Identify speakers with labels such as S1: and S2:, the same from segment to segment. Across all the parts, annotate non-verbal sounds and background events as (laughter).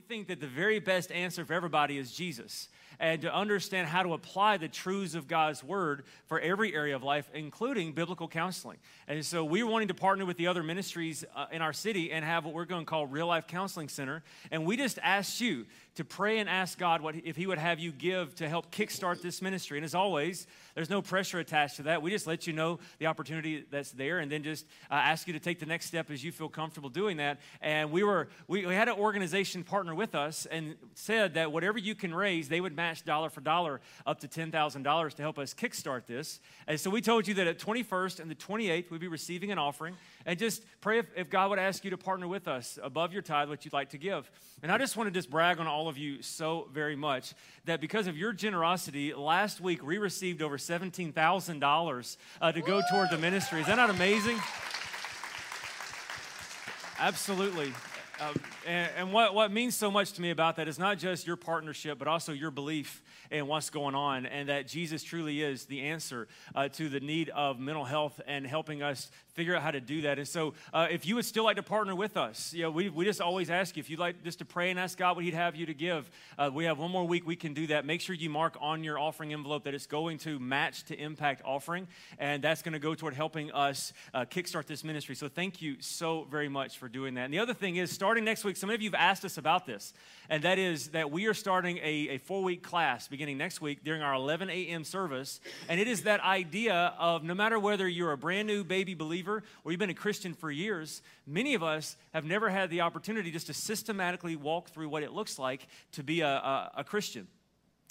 S1: We think that the very best answer for everybody is Jesus. And to understand how to apply the truths of God's word for every area of life, including biblical counseling. And so we're wanting to partner with the other ministries uh, in our city and have what we're going to call Real Life Counseling Center. And we just asked you to pray and ask God what if He would have you give to help kickstart this ministry. And as always, there's no pressure attached to that. We just let you know the opportunity that's there, and then just uh, ask you to take the next step as you feel comfortable doing that. And we were we, we had an organization partner with us and said that whatever you can raise, they would match dollar for dollar up to ten thousand dollars to help us kickstart this. And so we told you that at 21st and the 28th we'd be receiving an offering, and just pray if, if God would ask you to partner with us above your tithe what you'd like to give. And I just want to just brag on all of you so very much that because of your generosity, last week we received over $17,000 uh, to go toward the ministry. Is that not amazing? Absolutely. Um, and, and what, what means so much to me about that is not just your partnership, but also your belief in what's going on, and that Jesus truly is the answer uh, to the need of mental health and helping us figure out how to do that. And so, uh, if you would still like to partner with us, you know, we, we just always ask you if you'd like just to pray and ask God what He'd have you to give. Uh, we have one more week we can do that. Make sure you mark on your offering envelope that it's going to match to impact offering, and that's going to go toward helping us uh, kickstart this ministry. So, thank you so very much for doing that. And the other thing is, starting next week, some of you have asked us about this, and that is that we are starting a, a four week class beginning next week during our 11 a.m. service, and it is that idea of no matter whether you're a brand new baby believer or you've been a Christian for years, many of us have never had the opportunity just to systematically walk through what it looks like to be a, a, a Christian.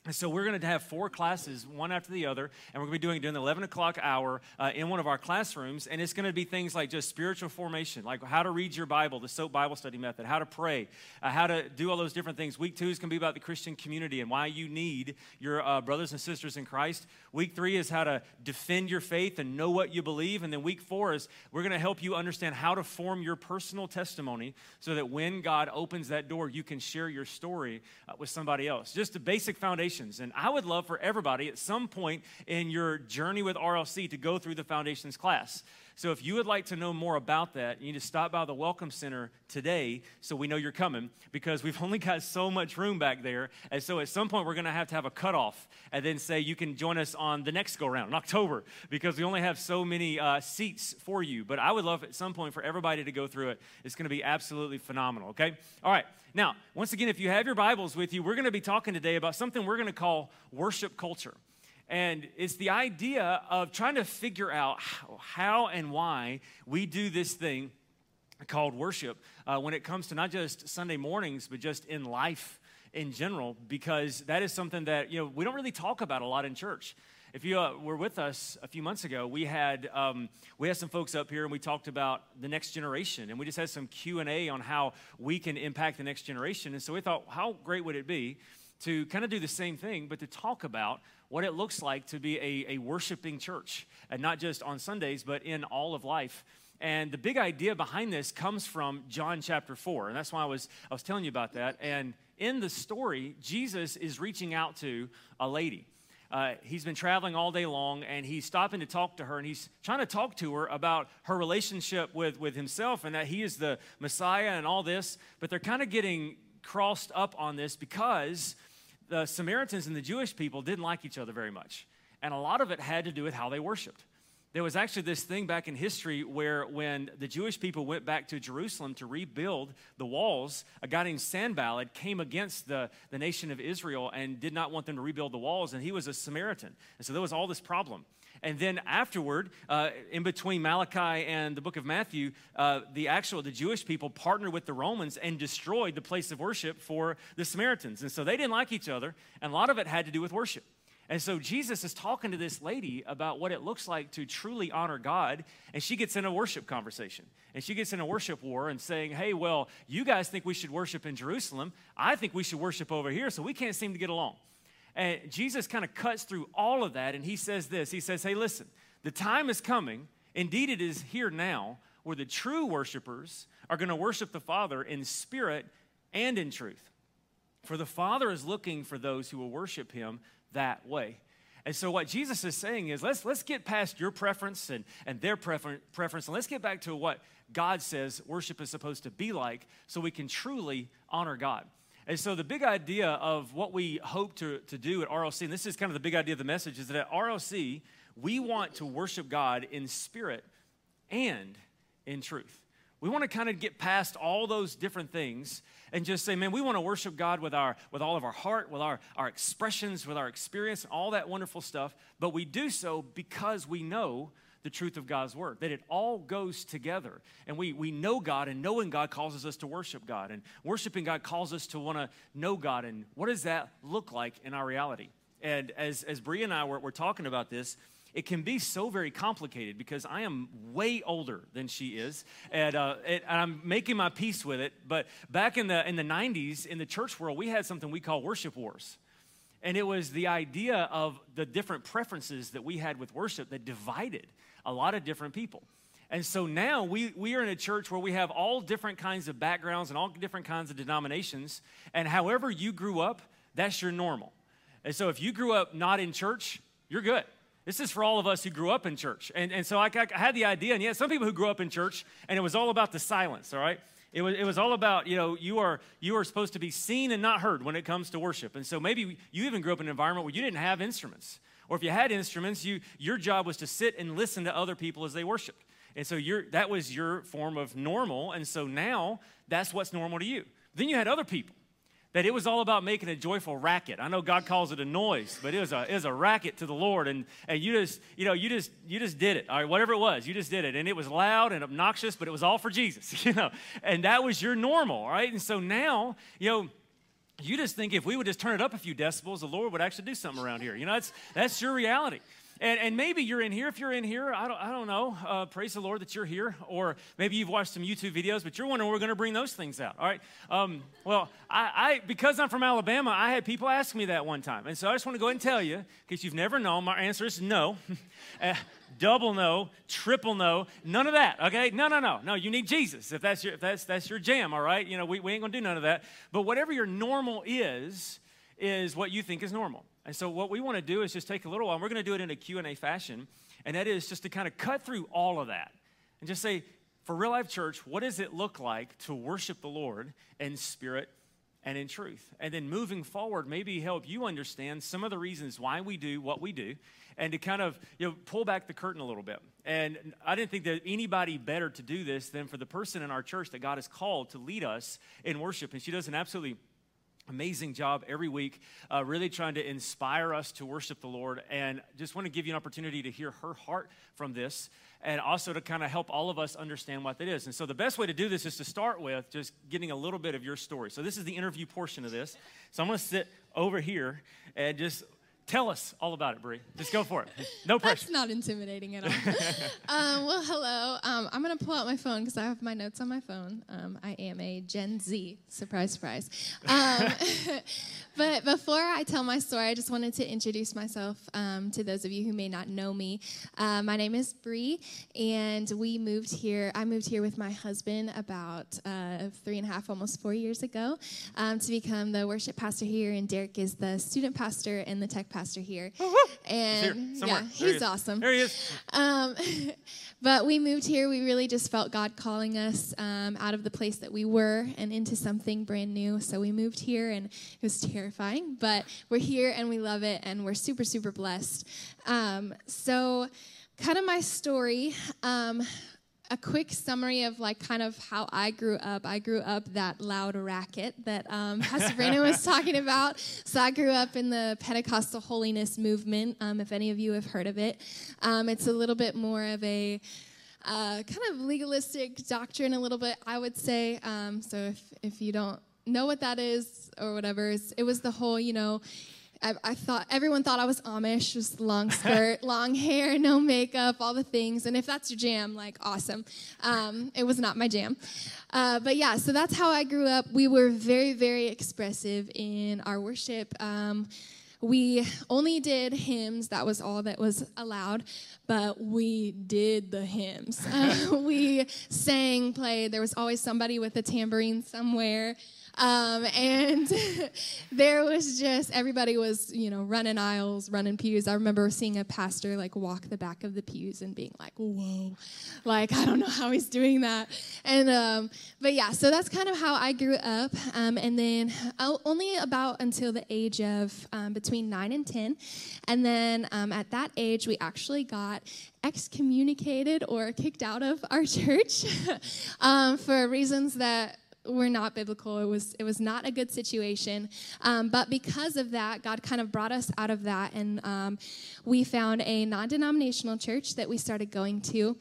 S1: And so we're going to have four classes, one after the other, and we're going to be doing it during the 11 o'clock hour uh, in one of our classrooms. And it's going to be things like just spiritual formation, like how to read your Bible, the SOAP Bible study method, how to pray, uh, how to do all those different things. Week two is going to be about the Christian community and why you need your uh, brothers and sisters in Christ. Week three is how to defend your faith and know what you believe. And then week four is we're going to help you understand how to form your personal testimony so that when God opens that door, you can share your story uh, with somebody else. Just a basic foundation foundations. And I would love for everybody at some point in your journey with RLC to go through the foundations class. So if you would like to know more about that, you need to stop by the Welcome Center today so we know you're coming because we've (laughs) only got so much room back there. And so at some point, we're going to have to have a cutoff and then say you can join us on the next go round in October because we only have so many uh, seats for you. But I would love at some point for everybody to go through it. It's going to be absolutely phenomenal, okay? All right. Now, once again, if you have your Bibles with you, we're going to be talking today about something we're going to call worship culture. And it's the idea of trying to figure out how, and why we do this thing called worship uh, when it comes to not just Sunday mornings, but just in life in general, because that is something that, you know, we don't really talk about a lot in church. If you uh, were with us a few months ago, we had um, we had some folks up here and we talked about the next generation, and we just had some Q and A on how we can impact the next generation. And so we thought, how great would it be to kind of do the same thing, but to talk about what it looks like to be a, a worshiping church, and not just on Sundays, but in all of life. And the big idea behind this comes from John chapter 4. And that's why I was, I was telling you about that. And in the story, Jesus is reaching out to a lady. Uh, he's been traveling all day long and he's stopping to talk to her and he's trying to talk to her about her relationship with, with himself and that he is the Messiah and all this. But they're kind of getting crossed up on this because the Samaritans and the Jewish people didn't like each other very much. And a lot of it had to do with how they worshiped. There was actually this thing back in history where, when the Jewish people went back to Jerusalem to rebuild the walls, a guy named Sanballat came against the, the nation of Israel and did not want them to rebuild the walls, and he was a Samaritan. And so there was all this problem. And then afterward, uh, in between Malachi and the book of Matthew, uh, the actual, the Jewish people partnered with the Romans and destroyed the place of worship for the Samaritans. And so they didn't like each other, and a lot of it had to do with worship. And so Jesus is talking to this lady about what it looks like to truly honor God, and she gets in a worship conversation. And she gets in a worship war and saying, Hey, well, you guys think we should worship in Jerusalem. I think we should worship over here, so we can't seem to get along. And Jesus kind of cuts through all of that, and he says this He says, Hey, listen, the time is coming, indeed, it is here now, where the true worshipers are going to worship the Father in spirit and in truth. For the Father is looking for those who will worship him that way. And so, what Jesus is saying is, let's, let's get past your preference and, and their prefer- preference, and let's get back to what God says worship is supposed to be like so we can truly honor God. And so, the big idea of what we hope to, to do at RLC, and this is kind of the big idea of the message, is that at RLC, we want to worship God in spirit and in truth. We want to kind of get past all those different things and just say, man, we want to worship God with, our, with all of our heart, with our, our expressions, with our experience, all that wonderful stuff. But we do so because we know the truth of God's word, that it all goes together. And we, we know God, and knowing God causes us to worship God. And worshiping God calls us to want to know God. And what does that look like in our reality? And as, as Bree and I were, were talking about this, it can be so very complicated because I am way older than she is, and, uh, it, and, I'm making my peace with it. But back in the in the '90s, in the church world, we had something we call worship wars, and it was the idea of the different preferences that we had with worship that divided a lot of different people. And so now we, we are in a church where we have all different kinds of backgrounds and all different kinds of denominations. And however you grew up, that's your normal. And so if you grew up not in church, you're good. This is for all of us who grew up in church. And, and so I, I had the idea, and yeah, some people who grew up in church, and it was all about the silence, all right? It was, it was all about, you know, you are, you are supposed to be seen and not heard when it comes to worship. And so maybe you even grew up in an environment where you didn't have instruments. Or if you had instruments, you, your job was to sit and listen to other people as they worshiped. And so that was your form of normal. And so now that's what's normal to you. Then you had other people that it was all about making a joyful racket. I know God calls it a noise, but it was a, it was a racket to the Lord. And, and you just, you know, you just, you just did it. All right, whatever it was, you just did it. And it was loud and obnoxious, but it was all for Jesus, (laughs) you know. And that was your normal, right? And so now, you know, you just think if we would just turn it up a few decibels, the Lord would actually do something around here. You know, that's, that's your reality. And, and maybe you're in here. If you're in here, I don't, I don't know. Uh, praise the Lord that you're here. Or maybe you've watched some YouTube videos, but you're wondering we're going to bring those things out. All right. Um, well, I, I, because I'm from Alabama, I had people ask me that one time. And so I just want to go ahead and tell you, because you've never known, my answer is no. (laughs) uh, double no, triple no, none of that, okay? No, no, no, no, you need Jesus if that's your, if that's, that's your jam, all right? You know, we, we ain't gonna do none of that. But whatever your normal is, is what you think is normal. And so what we want to do is just take a little while, and we're going to do it in a Q&A fashion, and that is just to kind of cut through all of that and just say, for Real Life Church, what does it look like to worship the Lord in spirit and in truth? And then moving forward, maybe help you understand some of the reasons why we do what we do and to kind of you know pull back the curtain a little bit. And I didn't think that anybody better to do this than for the person in our church that God has called to lead us in worship. And she does an absolutely amazing job every week, uh, really trying to inspire us to worship the Lord. And just want to give you an opportunity to hear her heart from this and also to kind of help all of us understand what that is. And so, the best way to do this is to start with just getting a little bit of your story. So, this is the interview portion of this. So, I'm going to sit over here and just Tell us all about it, Bree. Just go for it. No pressure.
S2: That's not intimidating at all. (laughs) um, well, hello. Um, I'm going to pull out my phone because I have my notes on my phone. Um, I am a Gen Z. Surprise, surprise. Um, (laughs) but before I tell my story, I just wanted to introduce myself um, to those of you who may not know me. Uh, my name is Bree, and we moved here. I moved here with my husband about uh, three and a half, almost four years ago, um, to become the worship pastor here. And Derek is the student pastor and the tech pastor pastor here.
S1: And
S2: he's yeah, he's awesome.
S1: There he is. Um, (laughs)
S2: but we moved here. We really just felt God calling us um, out of the place that we were and into something brand new. So we moved here, and it was terrifying. But we're here, and we love it, and we're super, super blessed. Um, so, kind of my story. A quick summary of like kind of how I grew up. I grew up that loud racket that um, (laughs) Pastor Brandon was talking about. So I grew up in the Pentecostal holiness movement. Um, if any of you have heard of it, um, it's a little bit more of a uh, kind of legalistic doctrine, a little bit, I would say. Um, so if if you don't know what that is or whatever, it was the whole, you know I, I, thought everyone thought I was Amish, just long (laughs) skirt, long hair, no makeup, all the things. And if that's your jam, like awesome. Um, it was not my jam, uh, but yeah. So that's how I grew up. We were very, very expressive in our worship. Um, we only did hymns that was all that was allowed but we did the hymns uh, (laughs) (laughs) we sang played there was always somebody with a tambourine somewhere Um, and (laughs) there was just everybody was you know running aisles, running pews. I remember seeing a pastor like walk the back of the pews and being like, "Whoa!" Like I don't know how he's doing that. And um, but yeah, so that's kind of how I grew up. Um, and then only about until the age of um, between nine and ten, and then um, at that age we actually got excommunicated or kicked out of our (laughs) church um, for reasons that were not biblical. It was it was not a good situation. Um, but because of that, God kind of brought us out of that, and um, we found a non-denominational church that we started going to,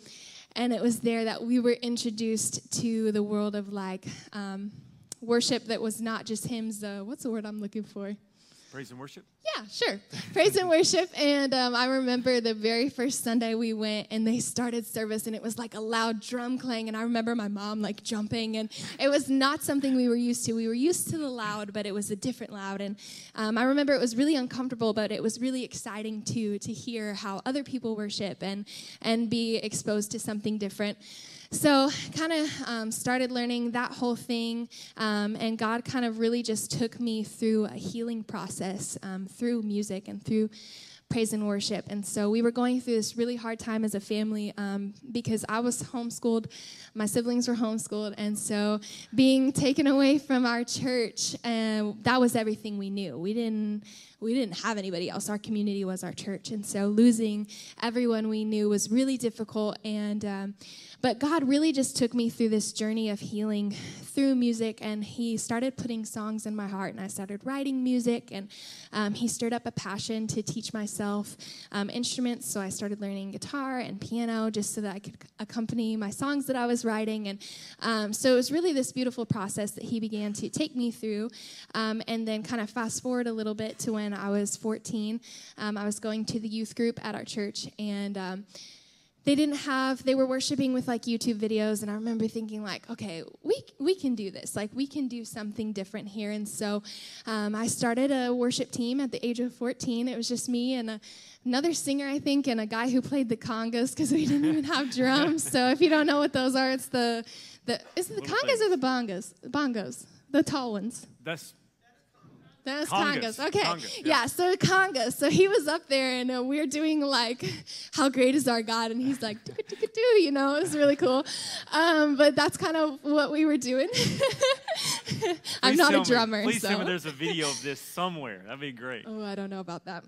S2: and it was there that we were introduced to the world of like um, worship that was not just hymns. Uh, what's the word I'm looking for?
S1: Praise and worship?
S2: Yeah, sure. (laughs) Praise and worship. And um, I remember the very first Sunday we went and they started service and it was like a loud drum clang. And I remember my mom like jumping. And it was not something we were used to. We were used to the loud, but it was a different loud. And um, I remember it was really uncomfortable, but it was really exciting too to hear how other people worship and, and be exposed to something different. So, kind of um, started learning that whole thing, um, and God kind of really just took me through a healing process um, through music and through praise and worship. And so we were going through this really hard time as a family um, because I was homeschooled, my siblings were homeschooled, and so being taken away from our church, and that was everything we knew. We didn't we didn't have anybody else. Our community was our church, and so losing everyone we knew was really difficult. And um, but God really just took me through this journey of healing through music, and He started putting songs in my heart, and I started writing music, and um, He stirred up a passion to teach myself um, instruments. So I started learning guitar and piano just so that I could accompany my songs that I was writing, and um, so it was really this beautiful process that He began to take me through, um, and then kind of fast forward a little bit to when I was 14. Um, I was going to the youth group at our church, and um, they didn't have they were worshiping with like youtube videos and i remember thinking like okay we we can do this. Like we can do something different here. And so um, i started a worship team at the age of 14 it was just me and a, another singer i think and a guy who played the congas because we didn't even have drums. So if you don't know what those are it's the the is it the congas or the bongos? Bongos. The tall ones.
S1: That's
S2: that's congas. congas. Okay. Yeah. yeah. so congas. So he was up there and uh, we are doing like, how great is our God? And he's like, do, k-doo, you know, it was really cool. Um, but that's kind of what we were doing. (laughs) I'm not a drummer.
S1: Me, please
S2: so.
S1: tell me there's a video of this somewhere. That'd be great.
S2: Oh, I don't know about that.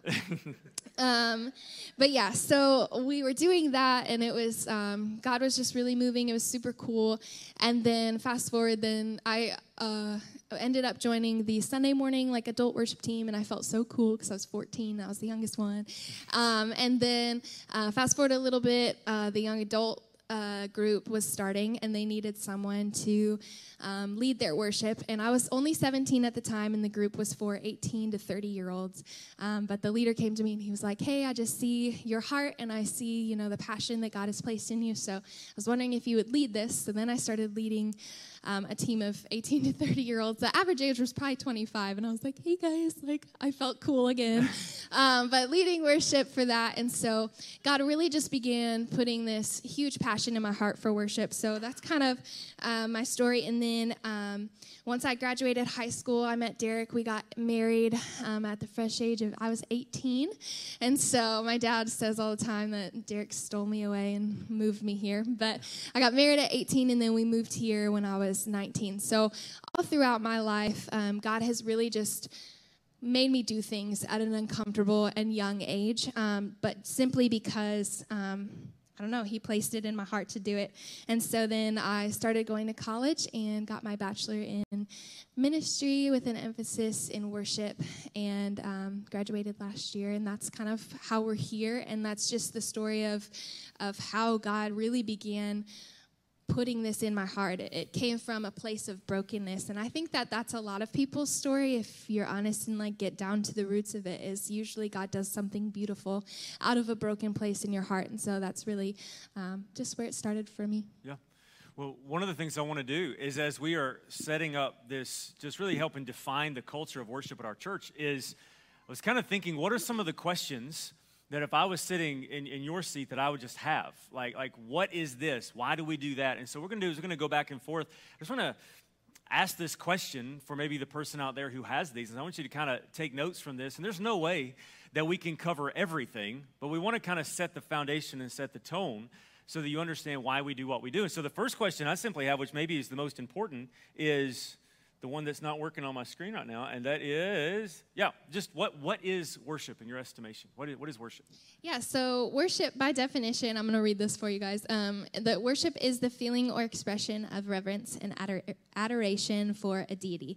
S2: (laughs) um, but yeah, so we were doing that and it was, um, God was just really moving. It was super cool. And then fast forward, then I, uh, ended up joining the Sunday morning like adult worship team, and I felt so cool because I was 14. I was the youngest one. Um, and then uh, fast forward a little bit, uh, the young adult uh, group was starting and they needed someone to um, lead their worship. And I was only 17 at the time, and the group was for 18 to 30 year olds. Um, but the leader came to me and he was like, Hey, I just see your heart and I see, you know, the passion that God has placed in you. So I was wondering if you would lead this. So then I started leading um, a team of 18 to 30 year olds. The average age was probably 25. And I was like, Hey guys, like, I felt cool again. (laughs) Um, but leading worship for that. And so God really just began putting this huge passion in my heart for worship. So that's kind of uh, my story. And then um, once I graduated high school, I met Derek. We got married um, at the fresh age of, I was 18. And so my dad says all the time that Derek stole me away and moved me here. But I got married at 18, and then we moved here when I was 19. So all throughout my life, um, God has really just made me do things at an uncomfortable and young age, um, but simply because um, I don't know, he placed it in my heart to do it. And so then I started going to college and got my bachelor in ministry with an emphasis in worship and um, graduated last year. And that's kind of how we're here. And that's just the story of, of how God really began putting this in my heart. It, came from a place of brokenness. And I think that that's a lot of people's story. If you're honest and like get down to the roots of it, is usually God does something beautiful out of a broken place in your heart. And so that's really um, just where it started for me.
S1: Yeah. Well, one of the things I want to do is as we are setting up this, just really helping define the culture of worship at our church, is I was kind of thinking, what are some of the questions that if I was sitting in, in your seat that I would just have. Like, like, what is this? Why do we do that? And so what we're gonna do is we're gonna go back and forth. I just wanna ask this question for maybe the person out there who has these. And I want you to kind of take notes from this. And there's no way that we can cover everything, but we want to kind of set the foundation and set the tone so that you understand why we do what we do. And so the first question I simply have, which maybe is the most important, is the one that's not working on my screen right now, and that is, yeah, just what, what is worship in your estimation? What is, what is worship?
S2: Yeah, so worship, by definition, I'm going to read this for you guys. Um, that worship is the feeling or expression of reverence and ador- adoration for a deity.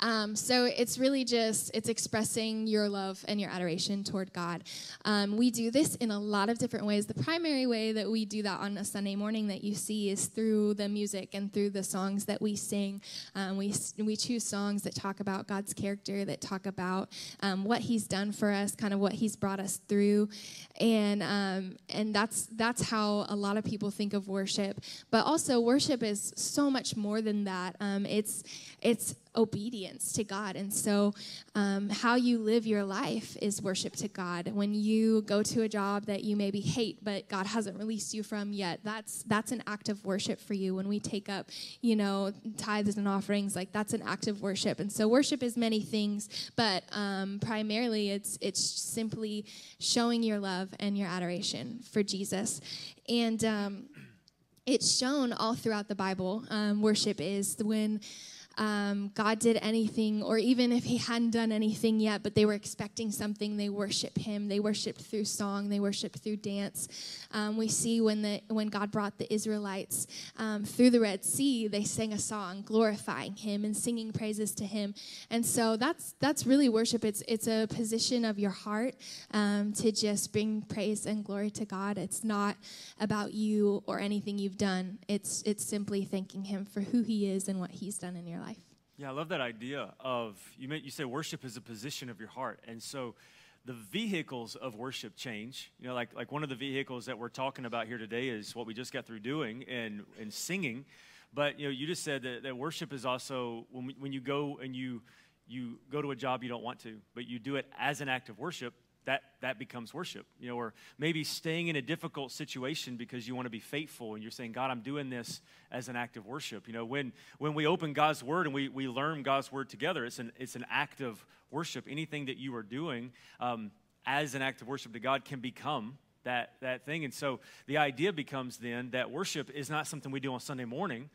S2: Um, so it's really just it's expressing your love and your adoration toward God. Um, we do this in a lot of different ways. The primary way that we do that on a Sunday morning that you see is through the music and through the songs that we sing. Um, we we choose songs that talk about God's character, that talk about um, what He's done for us, kind of what He's brought us through, and um, and that's that's how a lot of people think of worship. But also, worship is so much more than that. Um, it's it's obedience to God. And so, um, how you live your life is worship to God. When you go to a job that you maybe hate, but God hasn't released you from yet, that's that's an act of worship for you. When we take up, you know, tithes and offerings, like that's an act of worship. And so, worship is many things, but um, primarily, it's it's simply showing your love and your adoration for Jesus. And um, it's shown all throughout the Bible. Um, worship is when um, God did anything, or even if He hadn't done anything yet, but they were expecting something, they worship Him. They worshiped through song, they worshiped through dance. Um, we see when the when God brought the Israelites um, through the Red Sea, they sang a song glorifying Him and singing praises to Him. And so that's that's really worship. It's it's a position of your heart um, to just bring praise and glory to God. It's not about you or anything you've done. It's it's simply thanking Him for who He is and what He's done in your life life.
S1: Yeah, I love that idea of you. You say worship is a position of your heart, and so the vehicles of worship change. You know, like like one of the vehicles that we're talking about here today is what we just got through doing and and singing. But you know, you just said that, that worship is also when we, when you go and you you go to a job you don't want to, but you do it as an act of worship that that becomes worship you know or maybe staying in a difficult situation because you want to be faithful and you're saying god i'm doing this as an act of worship. You know when when we open god's word and we, we learn god's word together it's an it's an act of worship. Anything that you are doing um, as an act of worship to god can become that that thing. And so the idea becomes then that worship is not something we do on sunday morning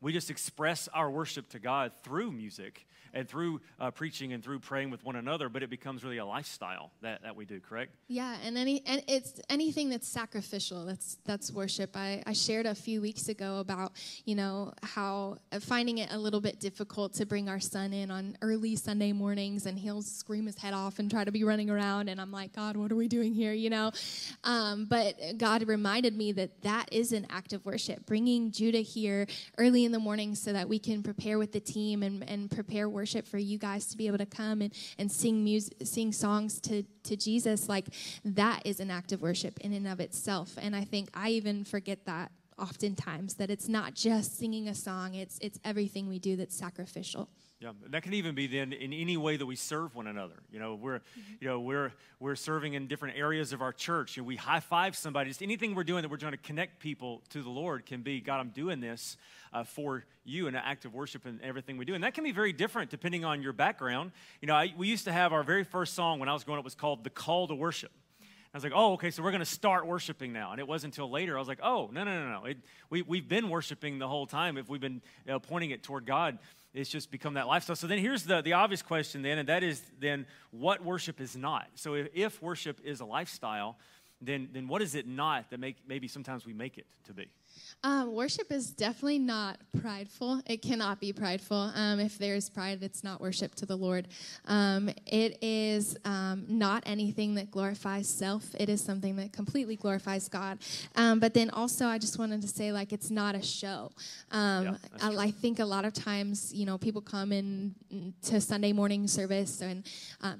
S1: we just express our worship to God through music and through uh, preaching and through praying with one another, but it becomes really a lifestyle that, that we do, correct?
S2: Yeah, and any and it's anything that's sacrificial. That's that's worship. I, I shared a few weeks ago about you know how uh, finding it a little bit difficult to bring our son in on early Sunday mornings, and he'll scream his head off and try to be running around, and I'm like, God, what are we doing here? You know, um, but God reminded me that that is an act of worship. Bringing Judah here early in the morning so that we can prepare with the team and, and prepare worship for you guys to be able to come and, and sing music, sing songs to, to Jesus, like that is an act of worship in and of itself. And I think I even forget that oftentimes that it's not just singing a song, it's it's everything we do that's sacrificial.
S1: Yeah, that can even be then in any way that we serve one another. You know, we're, mm-hmm. you know, we're we're serving in different areas of our church. You know, we high five somebody. Just anything we're doing that we're trying to connect people to the Lord can be, God, I'm doing this uh, for you, in an act of worship and everything we do. And that can be very different depending on your background. You know, I, we used to have our very first song when I was growing up was called "The Call to Worship." I was like, oh, okay, so we're going to start worshiping now. And it wasn't until later I was like, oh, no, no, no, no. It, we, we've been worshiping the whole time if we've been you know, pointing it toward God it's just become that lifestyle. So then here's the, the obvious question then, and that is then what worship is not. So if, if worship is a lifestyle, then, then what is it not that make, maybe sometimes we make it to be?
S2: Um, worship is definitely not prideful. It cannot be prideful. Um, if there is pride, it's not worship to the Lord. Um, it is um, not anything that glorifies self. It is something that completely glorifies God. Um, but then also, I just wanted to say, like, it's not a show. Um, yeah, I, I, think a lot of times, you know, people come in to Sunday morning service, and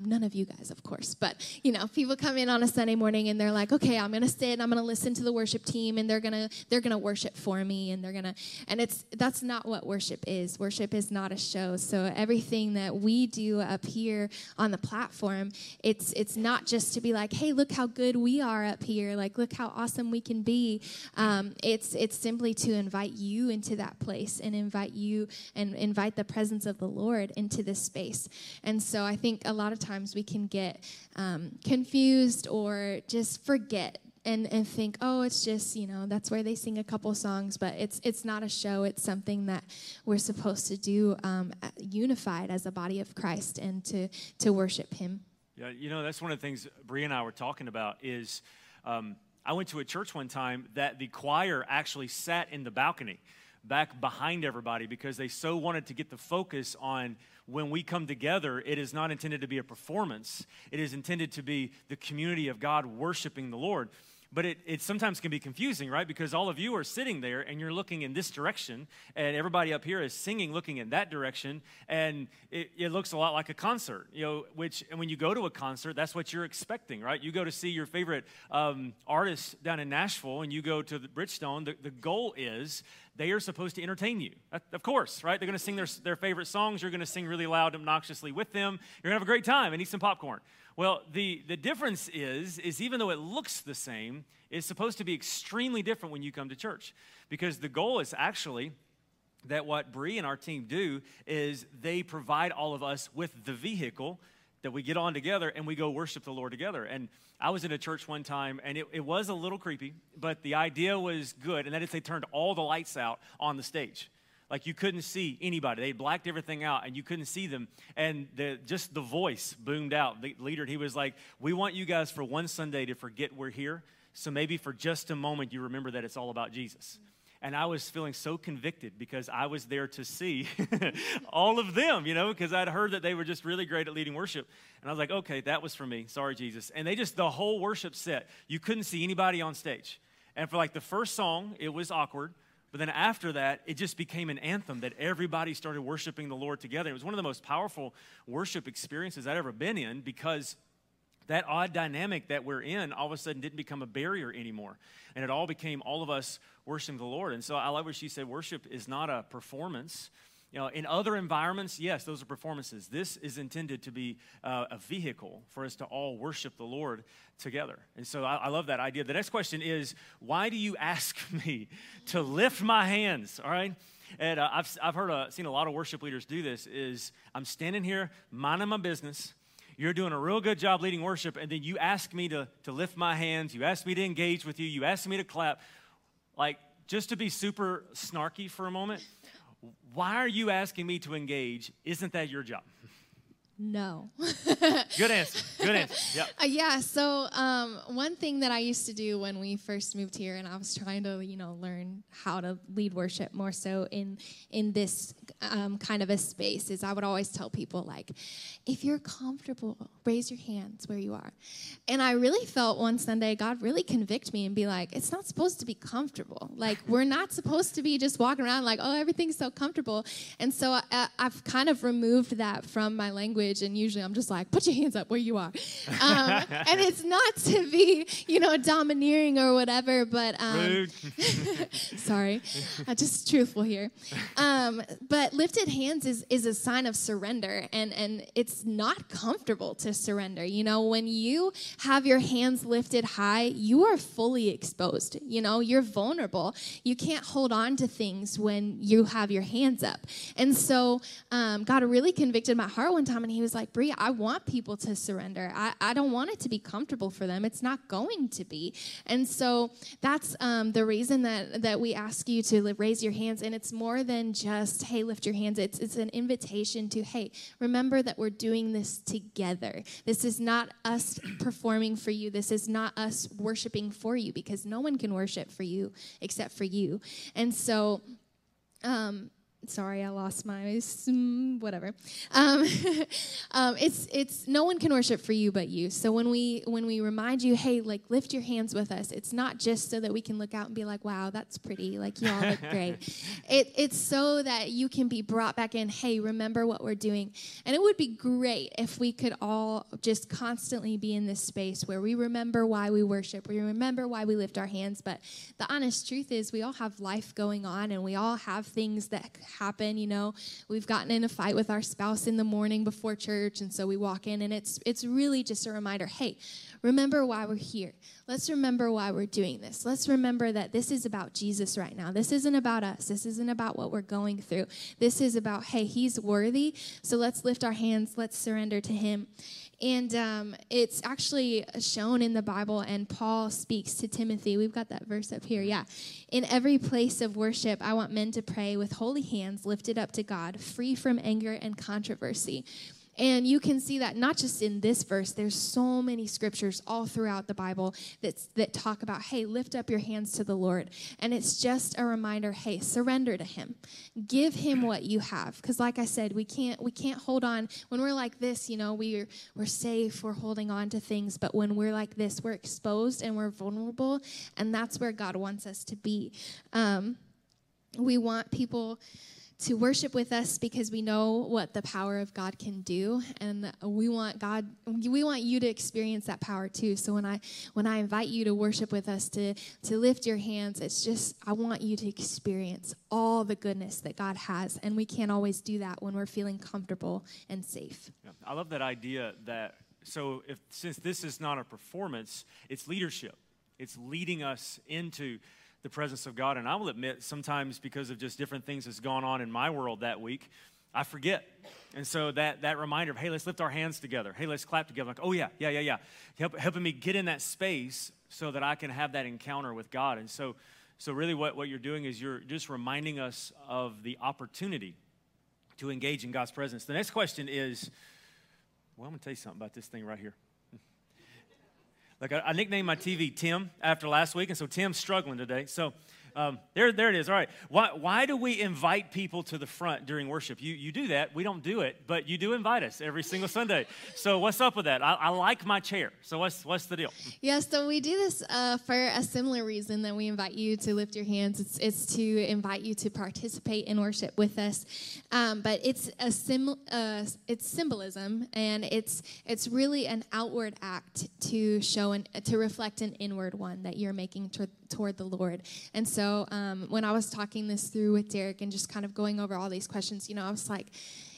S2: none of you guys, of course, but you know, people come in on a Sunday morning and they're like, okay, I'm going to sit, and I'm going to listen to the worship team, and they're going to they're going to worship for me and they're going to and it's that's not what worship is. Worship is not a show. So everything that we do up here on the platform, it's it's not just to be like, "Hey, look how good we are up here. Like look how awesome we can be." Um, it's it's simply to invite you into that place and invite you and invite the presence of the Lord into this space. And so I think a lot of times we can get um, confused or just forget and, and think, oh, it's just, you know, that's where they sing a couple songs, but it's it's not a show. It's something that we're supposed to do um, unified as a body of Christ and to to worship Him.
S1: Yeah, you know, that's one of the things Bree and I were talking about is um, I went to a church one time that the choir actually sat in the balcony back behind everybody because they so wanted to get the focus on when we come together, it is not intended to be a performance. It is intended to be the community of God worshiping the Lord. But it, it sometimes can be confusing, right? Because all of you are sitting there and you're looking in this direction, and everybody up here is singing looking in that direction, and it, it looks a lot like a concert, you know, which, and when you go to a concert, that's what you're expecting, right? You go to see your favorite um, artist down in Nashville, and you go to the Bridgestone, the, the goal is they are supposed to entertain you. Uh, of course, right? They're going to sing their, their favorite songs. You're going to sing really loud, obnoxiously with them. You're going to have a great time and eat some popcorn. Well, the, the difference is, is even though it looks the same, it's supposed to be extremely different when you come to church. Because the goal is actually that what Bree and our team do is they provide all of us with the vehicle that we get on together and we go worship the Lord together. And I was in a church one time and it, it was a little creepy, but the idea was good. And that is they turned all the lights out on the stage. Like you couldn't see anybody. They blacked everything out and you couldn't see them. And the, just the voice boomed out. The leader, he was like, We want you guys for one Sunday to forget we're here. So maybe for just a moment you remember that it's all about Jesus. And I was feeling so convicted because I was there to see (laughs) all of them, you know, because I'd heard that they were just really great at leading worship. And I was like, okay, that was for me. Sorry, Jesus. And they just, the whole worship set, you couldn't see anybody on stage. And for like the first song, it was awkward. But then after that, it just became an anthem that everybody started worshiping the Lord together. It was one of the most powerful worship experiences I'd ever been in because that odd dynamic that we're in all of a sudden didn't become a barrier anymore. And it all became all of us worshiping the Lord. And so I love what she said worship is not a performance, you know, in other environments, yes, those are performances. This is intended to be uh, a vehicle for us to all worship the Lord together. And so I, I, love that idea. The next question is why do you ask (laughs) me to lift my hands? All right. And uh, I've, I've heard, uh, seen a lot of worship leaders do this is I'm standing here minding my business. You're doing a real good job leading worship, and then you ask me to, to lift my hands. You ask me to engage with you. You ask me to clap. Like, just to be super snarky for a moment, why are you asking me to engage? Isn't that your job?
S2: No. (laughs)
S1: Good answer. Good answer. (laughs) Yeah.
S2: Uh, yeah. So um, one thing that I used to do when we first moved here, and I was trying to, you know, learn how to lead worship more so in in this um, kind of a space, is I would always tell people like, if you're comfortable, raise your hands where you are. And I really felt one Sunday God really convict me and be like, it's not supposed to be comfortable. Like we're not supposed to be just walking around like, oh, everything's so comfortable. And so I, uh, I've kind of removed that from my language language, and usually I'm just like, put your hands up where you are. Um, (laughs) and it's not to be, you know, domineering or whatever, but um, (laughs) sorry, uh, just truthful here. Um, but lifted hands is is a sign of surrender, and and it's not comfortable to surrender. You know, when you have your hands lifted high, you are fully exposed. You know, you're vulnerable. You can't hold on to things when you have your hands up. And so, um, God really convicted my heart one time, and he was like, Bree, I want people to surrender. I, I don't want it to be comfortable for them. It's not going to be. And so that's um, the reason that, that we ask you to raise your hands. And it's more than just, hey, lift your hands. It's, it's an invitation to, hey, remember that we're doing this together. This is not us performing for you. This is not us worshiping for you because no one can worship for you except for you. And so, um, sorry i lost my whatever. Um, (laughs) um, it's it's no one can worship for you but you. So when we when we remind you hey like lift your hands with us it's not just so that we can look out and be like wow that's pretty. Like you all look (laughs) great. It, it's so that you can be brought back in hey remember what we're doing. And it would be great if we could all just constantly be in this space where we remember why we worship we remember why we lift our hands. But the honest truth is we all have life going on and we all have things that happen. You know, we've gotten in a fight with our spouse in the morning before church, and so we walk in, and it's it's really just a reminder. Hey, remember why we're here. Let's remember why we're doing this. Let's remember that this is about Jesus right now. This isn't about us. This isn't about what we're going through. This is about hey, He's worthy. So let's lift our hands. Let's surrender to Him. And um, it's actually shown in the Bible, and Paul speaks to Timothy. We've got that verse up here. Yeah. In every place of worship, I want men to pray with holy hands lifted up to God, free from anger and controversy. And you can see that not just in this verse, there's so many scriptures all throughout the Bible that, that talk about, hey, lift up your hands to the Lord. And it's just a reminder, hey, surrender to him. Give him what you have. Because like I said, we can't we can't hold on. When we're like this, you know, we're we're safe, we're holding on to things. But when we're like this, we're exposed and we're vulnerable. And that's where God wants us to be. Um, we want people to worship with us because we know what the power of God can do and we want God we want you to experience that power too. So when I when I invite you to worship with us to to lift your hands, it's just I want you to experience all the goodness that God has and we can't always do that when we're feeling comfortable and safe.
S1: Yeah, I love that idea that so if since this is not a performance, it's leadership. It's leading us into the presence of God. And I will admit, sometimes because of just different things that's gone on in my world that week, I forget. And so that, that reminder of, hey, let's lift our hands together. Hey, let's clap together. Like, oh, yeah, yeah, yeah, yeah. Help, helping me get in that space so that I can have that encounter with God. And so, so really, what, what you're doing is you're just reminding us of the opportunity to engage in God's presence. The next question is well, I'm going to tell you something about this thing right here. Like I, I, nicknamed my TV Tim after last week, and so Tim's struggling today. So um, there, there it is. All right. Why, why do we invite people to the front during worship? You, you do that. We don't do it, but you do invite us every single Sunday. So what's up with that? I, I like my chair. So what's, what's the deal?
S2: Yeah, so we do this uh, for a similar reason that we invite you to lift your hands. It's, it's to invite you to participate in worship with us. Um, but it's a sim, uh, it's symbolism, and it's it's really an outward act to show and to reflect an inward one that you're making to, toward the Lord. And so um, when I was talking this through with Derek and just kind of going over all these questions, you know, I was like,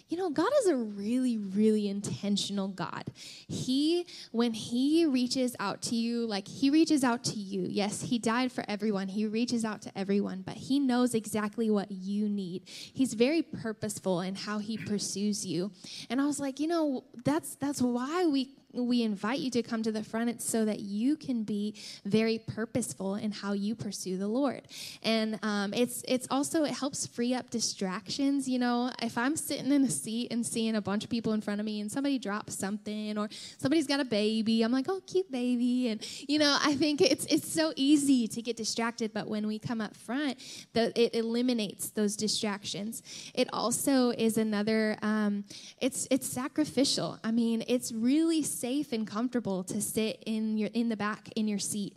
S2: you know, God is a really, really intentional God. He, when He reaches out to you, like He reaches out to you. Yes, He died for everyone. He reaches out to everyone, but He knows exactly what you need. He's very purposeful in how He pursues you. And I was like, you know, that's that's why we we invite you to come to the front it's so that you can be very purposeful in how you pursue the lord. And um, it's it's also it helps free up distractions you know? If i'm sitting in a seat and seeing a bunch of people in front of me and somebody drops something or somebody's got a baby i'm like oh cute baby and you know i think it's it's so easy to get distracted but when we come up front the, it eliminates those distractions. It also is another um, it's it's sacrificial. I mean it's really safe and comfortable to sit in your in the back in your seat.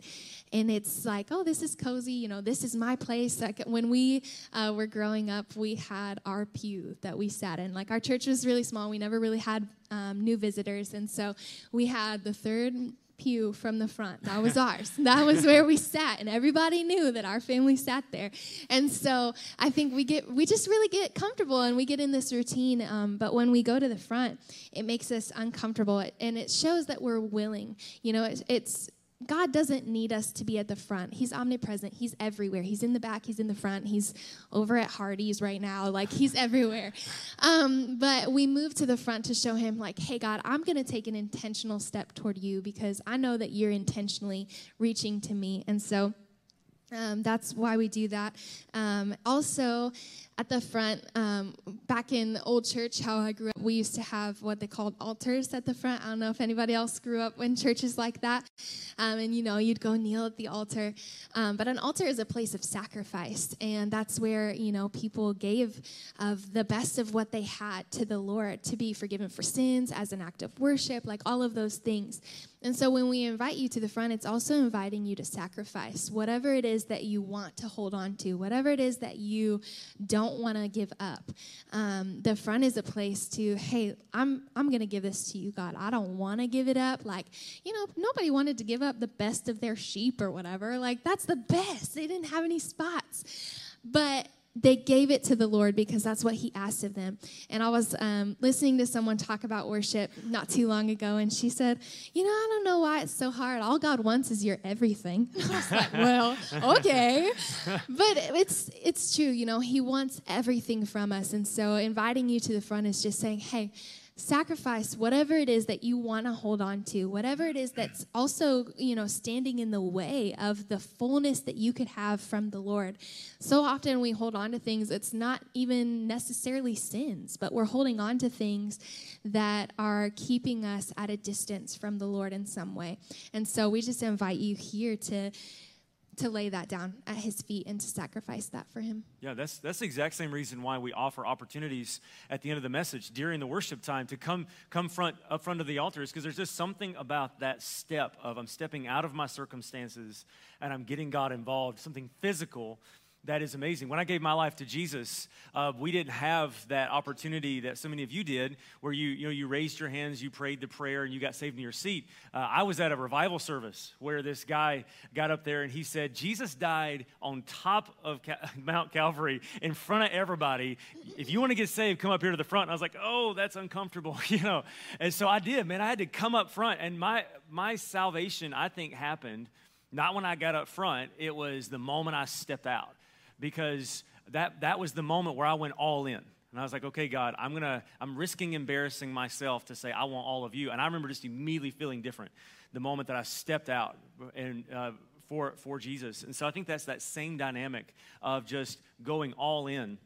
S2: And it's like oh this is cozy you know this is my place. Like when we uh, were growing up we had our pew that we sat in. Like our church was really small. We never really had um, new visitors. And so we had the third pew from the front. That was ours. (laughs) that was where we sat, and everybody knew that our family sat there. And so I think we get we just really get comfortable and we get in this routine. Um, but when we go to the front, it makes us uncomfortable, and it shows that we're willing. You know, it, it's God doesn't need us to be at the front. He's omnipresent. He's everywhere. He's in the back. He's in the front. He's over at Hardee's right now. Like, he's everywhere. Um, but we move to the front to show him, like, hey, God, I'm going to take an intentional step toward you because I know that you're intentionally reaching to me. And so, um, that's why we do that. Um, also, at the front, um, back in the old church, how I grew up, we used to have what they called altars at the front. I don't know if anybody else grew up in (laughs) churches like that. Um, and, you know, you'd go kneel at the altar. Um, but an altar is a place of sacrifice. And that's where, you know, people gave of the best of what they had to the Lord to be forgiven for sins as an act of worship, like all of those things. And so when we invite you to the front, it's also inviting you to sacrifice whatever it is that you want to hold on to, whatever it is that you don't want to give up. Um, the front is a place to, hey, I'm I'm gonna give this to you, God. I don't want to give it up. Like, you know, nobody wanted to give up the best of their sheep or whatever. Like, that's the best. They didn't have any spots, but they gave it to the Lord because that's what He asked of them. And I was um, listening to someone talk about worship not too long ago, and she said, You know, I don't know why it's so hard. All God wants is your everything. (laughs) I was like, Well, okay. But it's, it's true, you know, He wants everything from us. And so inviting you to the front is just saying, Hey, sacrifice whatever it is that you want to hold on to whatever it is that's also you know standing in the way of the fullness that you could have from the lord. So often we hold on to things it's not even necessarily sins but we're holding on to things that are keeping us at a distance from the lord in some way. And so we just invite you here to to lay that down at his feet and to sacrifice that for him.
S1: Yeah, that's that's the exact same reason why we offer opportunities at the end of the message during the worship time to come come front up front of the altar is because there's just something about that step of I'm stepping out of my circumstances and I'm getting God involved, something physical that is amazing. When I gave my life to Jesus, uh, we didn't have that opportunity that so many of you did, where you you know you raised your hands, you prayed the prayer, and you got saved in your seat. Uh, I was at a revival service where this guy got up there and he said, "Jesus died on top of Cal- (laughs) Mount Calvary in front of everybody. If you want to get saved, come up here to the front." And I was like, "Oh, that's uncomfortable," (laughs) you know. And so I did, man. I had to come up front, and my my salvation, I think, happened not when I got up front. It was the moment I stepped out because that, that was the moment where I went all in. And I was like, okay, God, I'm gonna, I'm risking embarrassing myself to say I want all of you. And I remember just immediately feeling different the moment that I stepped out and uh, for for Jesus. And so I think that's that same dynamic of just going all in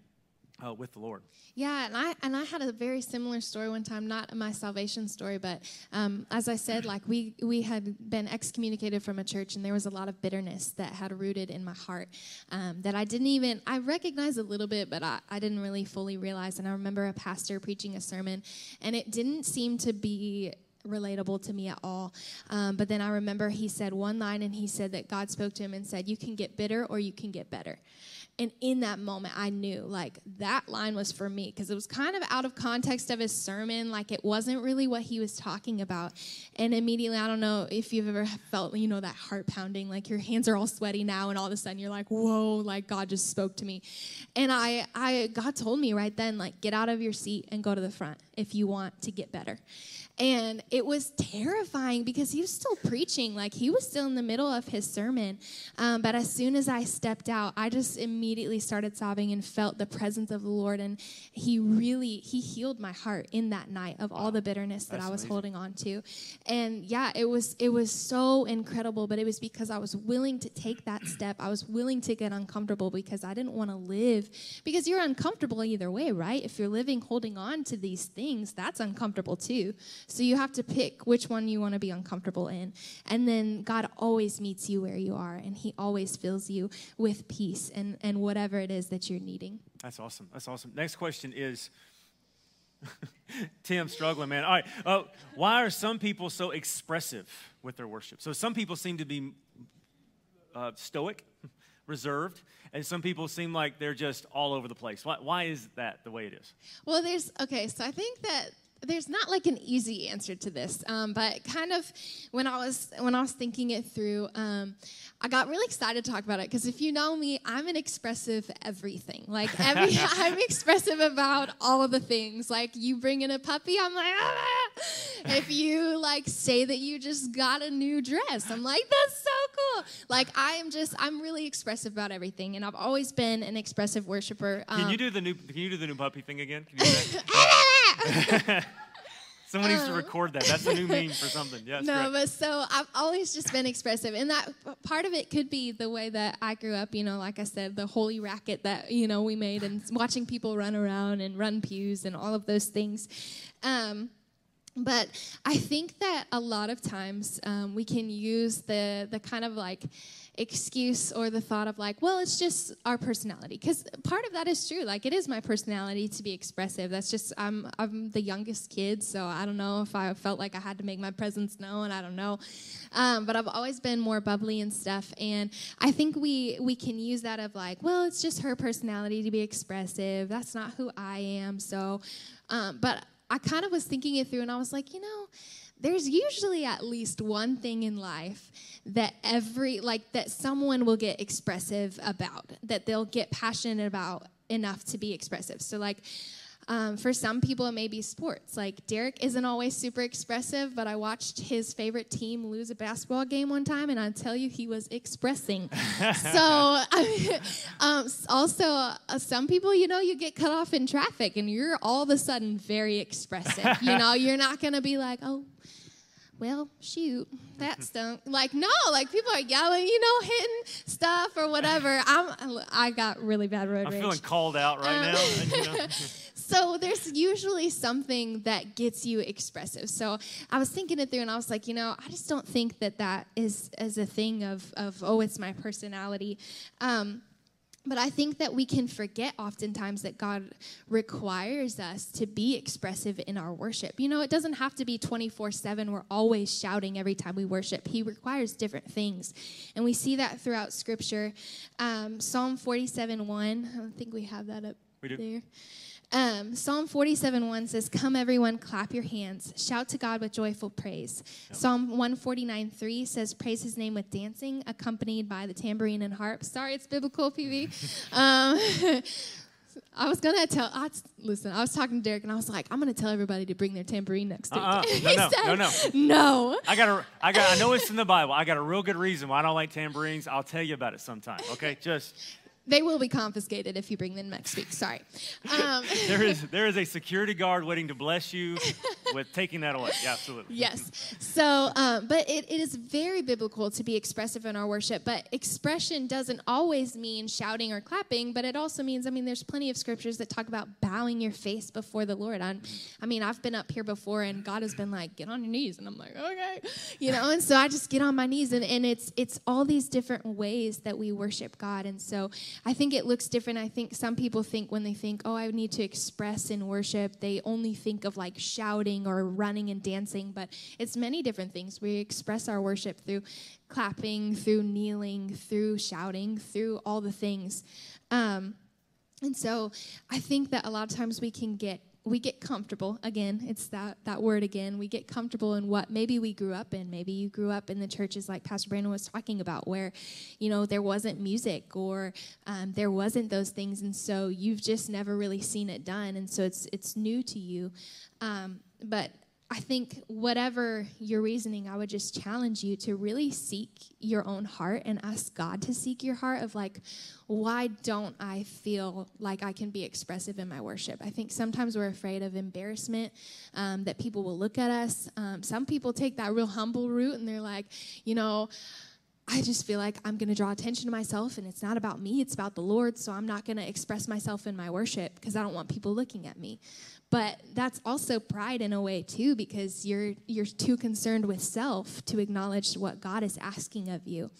S1: uh, with the Lord.
S2: Yeah, and I and I had a very similar story one time, not my salvation story, but um, as I said, like we we had been excommunicated from a church, and there was a lot of bitterness that had rooted in my heart um, that I didn't even I recognized a little bit, but I, I didn't really fully realize. And I remember a pastor preaching a sermon, and it didn't seem to be relatable to me at all. Um, but then I remember he said one line, and he said that God spoke to him and said, "You can get bitter, or you can get better." And in that moment, I knew like that line was for me because it was kind of out of context of his sermon. Like it wasn't really what he was talking about. And immediately, I don't know if you've ever felt, you know, that heart pounding, like your hands are all sweaty now, and all of a sudden you're like, whoa, like God just spoke to me. And I, I, God told me right then, like, get out of your seat and go to the front if you want to get better. And it was terrifying because he was still preaching, like he was still in the middle of his sermon. Um, but as soon as I stepped out, I just immediately started sobbing and felt the presence of the Lord. And he really he healed my heart in that night of all the bitterness that
S1: That's
S2: I was
S1: amazing.
S2: holding on to. And yeah, it was it was so incredible. But it was because I was willing to take that step. I was willing to get uncomfortable because I didn't want to live because you're uncomfortable either way, right? If you're living holding on to these things, that's uncomfortable too. So you have to pick which one you want to be uncomfortable in. And then God always meets you where you are, and He always fills you with peace and, and whatever it is that you're needing.
S1: That's awesome. That's awesome. Next question is (laughs) Tim struggling, man. All right. Uh, why are some people so expressive with their worship? So some people seem to be uh, stoic, (laughs) reserved, and some people seem like they're just all over the place. Why, why is that the way it is?
S2: Well, there's okay. So I think that there's not like an easy answer to this, um, but kind of when I was when I was thinking it through, um, I got really excited to talk about it because if you know me, I'm an expressive everything. Like every, (laughs) (laughs) I'm expressive about all of the things. Like you bring in a puppy, I'm like, ah! if you like say that you just got a new dress, I'm like, that's so cool. Like I am just, I'm really expressive about everything, and I've always been an expressive worshiper.
S1: Can
S2: Um,
S1: you do the new? Can you do the new puppy thing again? (laughs) (laughs) Can you do that? Someone needs to record that. That's a new meme for something. Yes.
S2: no,
S1: correct.
S2: but so I've always just been expressive, and that part of it could be the way that I grew up. You know, like I said, the holy racket that you know we made, and watching people run around and run pews and all of those things. Um, but I think that a lot of times um, we can use the the kind of like excuse or the thought of like, well, it's just our personality. Because part of that is true. Like, it is my personality to be expressive. That's just I'm I'm the youngest kid, so I don't know if I felt like I had to make my presence known. I don't know, um, but I've always been more bubbly and stuff. And I think we we can use that of like, well, it's just her personality to be expressive. That's not who I am. So, um, but I kind of was thinking it through and I was like, you know, there's usually at least one thing in life that every, like, that someone will get expressive about, that they'll get passionate about enough to be expressive. So, like, um, for some people, it may be sports. Like Derek isn't always super expressive, but I watched his favorite team lose a basketball game one time, and I tell you, he was expressing. (laughs) so, I mean, um, also, uh, some people, you know, you get cut off in traffic, and you're all of a sudden very expressive. you know, (laughs) you're not going to be like, oh, well, shoot, that stunk. Like, no, like people are yelling, you know, hitting stuff or whatever. I'm, I got really bad road
S1: I'm
S2: rage.
S1: feeling called out right
S2: Um,
S1: now. (laughs) and, you know,
S2: So there's usually something that gets you expressive. So I was thinking it through, and I was like, you know, I just don't think that that is as a thing of of oh, it's my personality. Um, but I think that we can forget oftentimes that God requires us to be expressive in our worship. You know, it doesn't have to be 24 7. We're always shouting every time we worship. He requires different things. And we see that throughout Scripture. Um, Psalm 47 1, I don't think we have that up
S1: We do.
S2: there. Um, Psalm 47 1 says, Come, everyone, clap your hands. Shout to God with joyful praise. Psalm 149 3 says, Praise his name with dancing, accompanied by the tambourine and harp. Sorry, it's biblical, PB. (laughs) um, (laughs) I was gonna tell. I, listen, I was talking to Derek, and I was like, "I'm gonna tell everybody to bring their tambourine next week."
S1: Uh-uh. (laughs) No, no,
S2: said,
S1: no, no.
S2: no.
S1: I got a, I got, I know it's in the Bible. I got a real good reason why I don't like tambourines. I'll tell you about it sometime. Okay, just
S2: They will be confiscated if you bring them next week. Sorry. Um, (laughs)
S1: there is, (laughs) there is a security guard waiting to bless you with taking that away. Yeah, absolutely.
S2: Yes. So, um, but it, it is very biblical to be expressive in our worship. But expression doesn't always mean shouting or clapping, but it also means, I mean, there's plenty of scriptures that talk about bowing your face before the Lord. i I mean, I've been up here before and God has been like, get on your knees. And I'm like, okay. You know, and so I just get on my knees. And, and it's, it's all these different ways that we worship God. And so I think it looks different. I think some people think when they think, oh, I need to express in worship, they only think of like shouting or running and dancing, but it's many different things. We express our worship through clapping, through kneeling, through shouting, through all the things. Um, and so I think that a lot of times we can get we get comfortable again it's that that word again we get comfortable in what maybe we grew up in. Maybe you grew up in the churches like pastor brandon was talking about where you know there wasn't music or um, there wasn't those things and so you've just never really seen it done and so it's it's new to you. Um, but I think whatever your reasoning, I would just challenge you to really seek your own heart and ask God to seek your heart of like, why don't I feel like I can be expressive in my worship? I think sometimes we're afraid of embarrassment, um, that people will look at us. Um, some people take that real humble route and they're like, you know, I just feel like I'm going to draw attention to myself and it's not about me, it's about the Lord. So I'm not going to express myself in my worship because I don't want people looking at me. But that's also pride in a way too because you're you're too concerned with self to acknowledge what God is asking of you.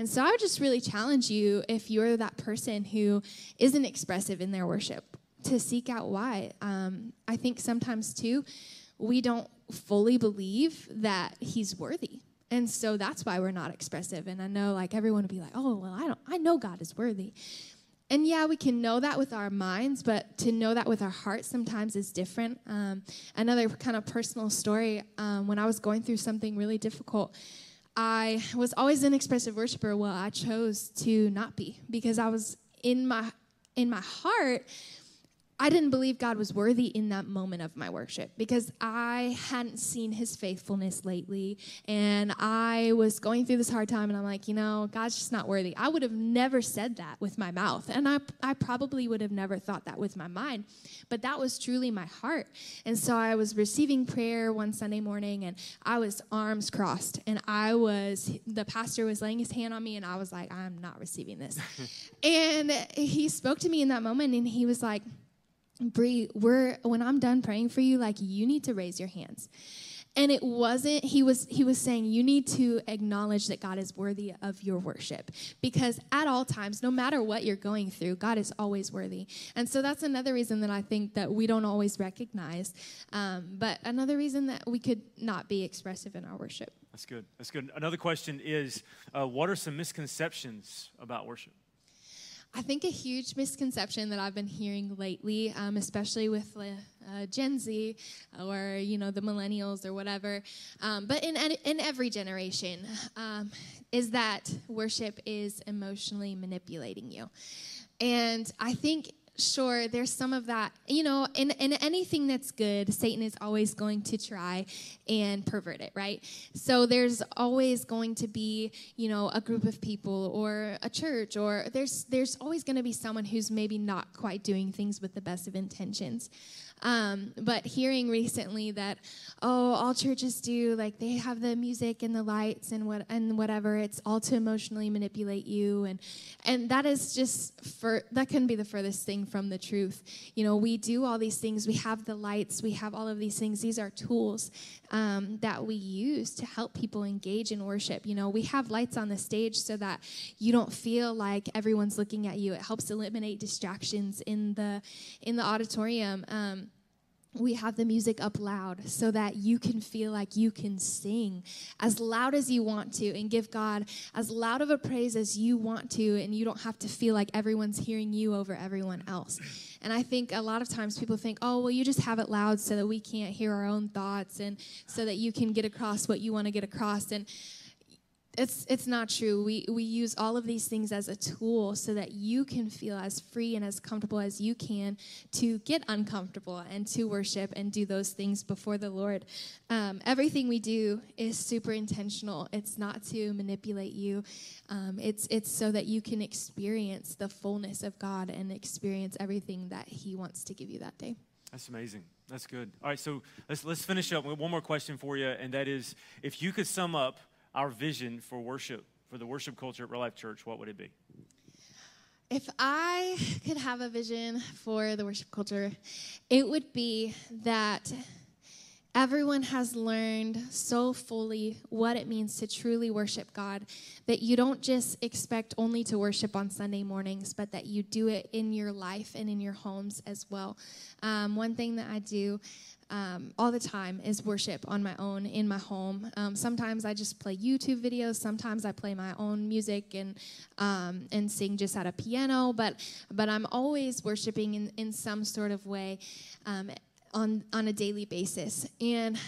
S2: And so I would just really challenge you if you're that person who isn't expressive in their worship to seek out why. Um, I think sometimes too we don't fully believe that he's worthy. And so that's why we're not expressive. And I know like everyone would be like, "Oh, well, I don't I know God is worthy." And yeah, we can know that with our minds, but to know that with our hearts sometimes is different. Um, another kind of personal story um, when I was going through something really difficult, I was always an expressive worshiper. Well, I chose to not be because I was in my in my heart. I didn't believe God was worthy in that moment of my worship because I hadn't seen his faithfulness lately. And I was going through this hard time, and I'm like, you know, God's just not worthy. I would have never said that with my mouth. And I, I probably would have never thought that with my mind. But that was truly my heart. And so I was receiving prayer one Sunday morning, and I was arms crossed. And I was, the pastor was laying his hand on me, and I was like, I'm not receiving this. (laughs) and he spoke to me in that moment, and he was like, Bree, we're when I'm done praying for you, like you need to raise your hands. And it wasn't he was he was saying you need to acknowledge that God is worthy of your worship because at all times no matter what you're going through God is always worthy. And so that's another reason that I think that we don't always recognize um, but another reason that we could not be expressive in our worship.
S1: That's good. That's good. Another question is uh, what are some misconceptions about worship?
S2: I think a huge misconception that I've been hearing lately, um, especially with uh, Gen Z or you know the millennials or whatever, um, but in in every generation, um, is that worship is emotionally manipulating you, and I think sure there's some of that you know in, in anything that's good satan is always going to try and pervert it right? So there's always going to be you know a group of people or a church or there's there's always going to be someone who's maybe not quite doing things with the best of intentions um, but hearing recently that, oh, all churches do, like they have the music and the lights and what and whatever, it's all to emotionally manipulate you, and and that is just for that couldn't be the furthest thing from the truth. You know, we do all these things. We have the lights. We have all of these things. These are tools um, that we use to help people engage in worship. You know, we have lights on the stage so that you don't feel like everyone's looking at you. It helps eliminate distractions in the in the auditorium. Um, we have the music up loud so that you can feel like you can sing as loud as you want to and give God as loud of a praise as you want to, and you don't have to feel like everyone's hearing you over everyone else. And I think a lot of times people think, oh, well, you just have it loud so that we can't hear our own thoughts and so that you can get across what you want to get across. And it's it's not true. We we use all of these things as a tool so that you can feel as free and as comfortable as you can to get uncomfortable and to worship and do those things before the Lord. Um, everything we do is super intentional. It's not to manipulate you. Um, it's it's so that you can experience the fullness of God and experience everything that He wants to give you that day.
S1: That's amazing. That's good. All right, so let's let's finish up with one more question for you, and that is, if you could sum up our vision for worship, for the worship culture at Real Life Church, what would it be?
S2: If I could have a vision for the worship culture, it would be that everyone has learned so fully what it means to truly worship God that you don't just expect only to worship on Sunday mornings, but that you do it in your life and in your homes as well. Um, one thing that I do um, all the time is worship on my own in my home. Um, sometimes I just play YouTube videos. Sometimes I play my own music and um, and sing just at a piano. But but I'm always worshiping in, in some sort of way um, on on a daily basis. And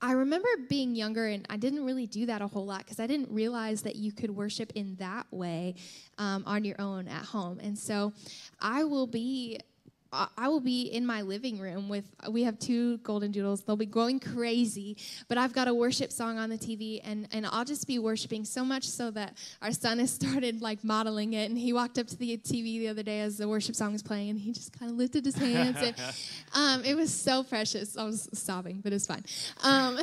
S2: I remember being younger and I didn't really do that a whole lot because I didn't realize that you could worship in that way um, on your own at home. And so I will be I will be in my living room with, we have two golden doodles. They'll be going crazy, but I've got a worship song on the TV, and, and I'll just be worshiping so much so that our son has (laughs) started like modeling it. And he walked up to the TV the other day as the worship song was playing, and he just kind of lifted his hands. and, (laughs) um, it was so precious. I was sobbing, but it's fine. Um,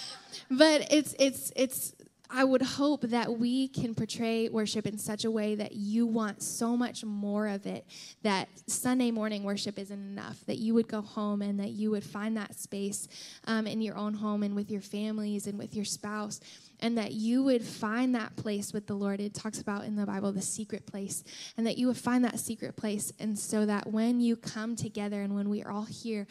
S2: (laughs) but it's, it's, it's, I would hope that we can portray worship in such a way that you want so much more of it, that Sunday morning worship isn't enough, that you would go home and that you would find that space um, in your own home and with your families and with your spouse, and that you would find that place with the Lord. It talks about in the Bible the secret place, and that you would find that secret place, and so that when you come together and when we are all here,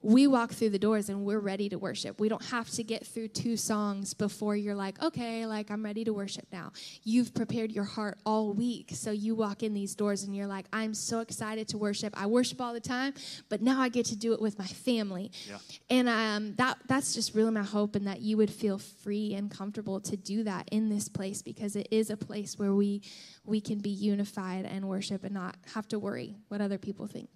S2: we walk through the doors and we're ready to worship. We don't have to get through two songs before you're like, okay, like I'm ready to worship now. You've prepared your heart all week. So you walk in these doors and you're like, I'm so excited to worship. I worship all the time, but now I get to do it with my family. Yeah. And um, that that's just really my hope and that you would feel free and comfortable to do that in this place because it is a place where we we can be unified and worship and not have to worry what other people think.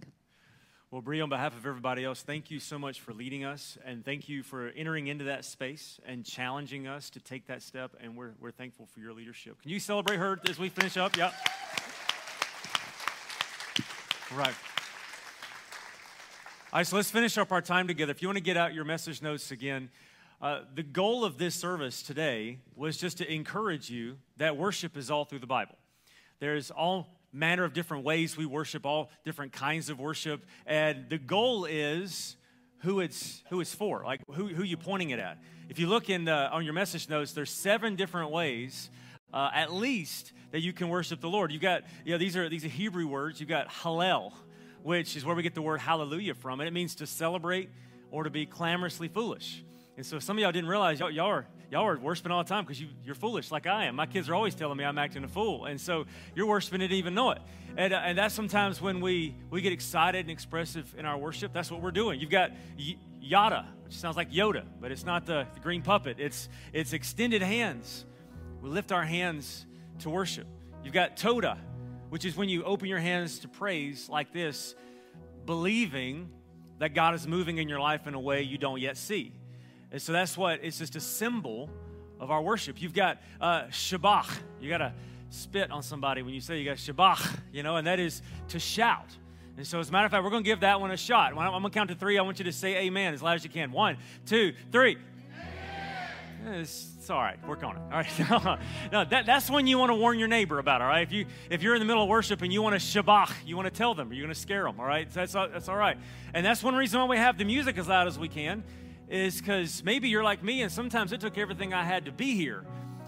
S1: Well, Bree, on behalf of everybody else, thank you so much for leading us, and thank you for entering into that space and challenging us to take that step. And we're, we're thankful for your leadership. Can you celebrate her as we finish up? Yep. Right. All right, so let's finish up our time together. If you want to get out your message notes again, uh, the goal of this service today was just to encourage you that worship is all through the Bible. There's all manner of different ways we worship, all different kinds of worship. And the goal is who it's who it's for, like who, who you pointing it at. If you look in the, on your message notes, there's seven different ways, uh, at least, that you can worship the Lord. You got, you know, these are these are Hebrew words. You've got Hallel, which is where we get the word hallelujah from, and it means to celebrate or to be clamorously foolish. And so some of y'all didn't realize y'all, y'all are y'all are worshiping all the time because you, you're foolish like I am. My kids are always telling me I'm acting a fool. And so you're worshiping and even know it. And, uh, and that's sometimes when we, we get excited and expressive in our worship. That's what we're doing. You've got y- Yada, which sounds like Yoda, but it's not the, the green puppet. It's, it's extended hands. We lift our hands to worship. You've got Toda, which is when you open your hands to praise like this, believing that God is moving in your life in a way you don't yet see. And so that's what it's just a symbol of our worship. You've got uh, shabach. You got to spit on somebody when you say you got shabach, you know, and that is to shout. And so, as a matter of fact, we're going to give that one a shot. I'm going to count to three. I want you to say amen as loud as you can. One, two, three. It's, it's, all right. Work on it. All right. (laughs) no, that, that's when you want to warn your neighbor about. All right. If you if you're in the middle of worship and you want to shabach, you want to tell them. You're going to scare them. All right. That's that's all right. And that's one reason why we have the music as loud as we can is because maybe you're like me, and sometimes it took everything I had to be here.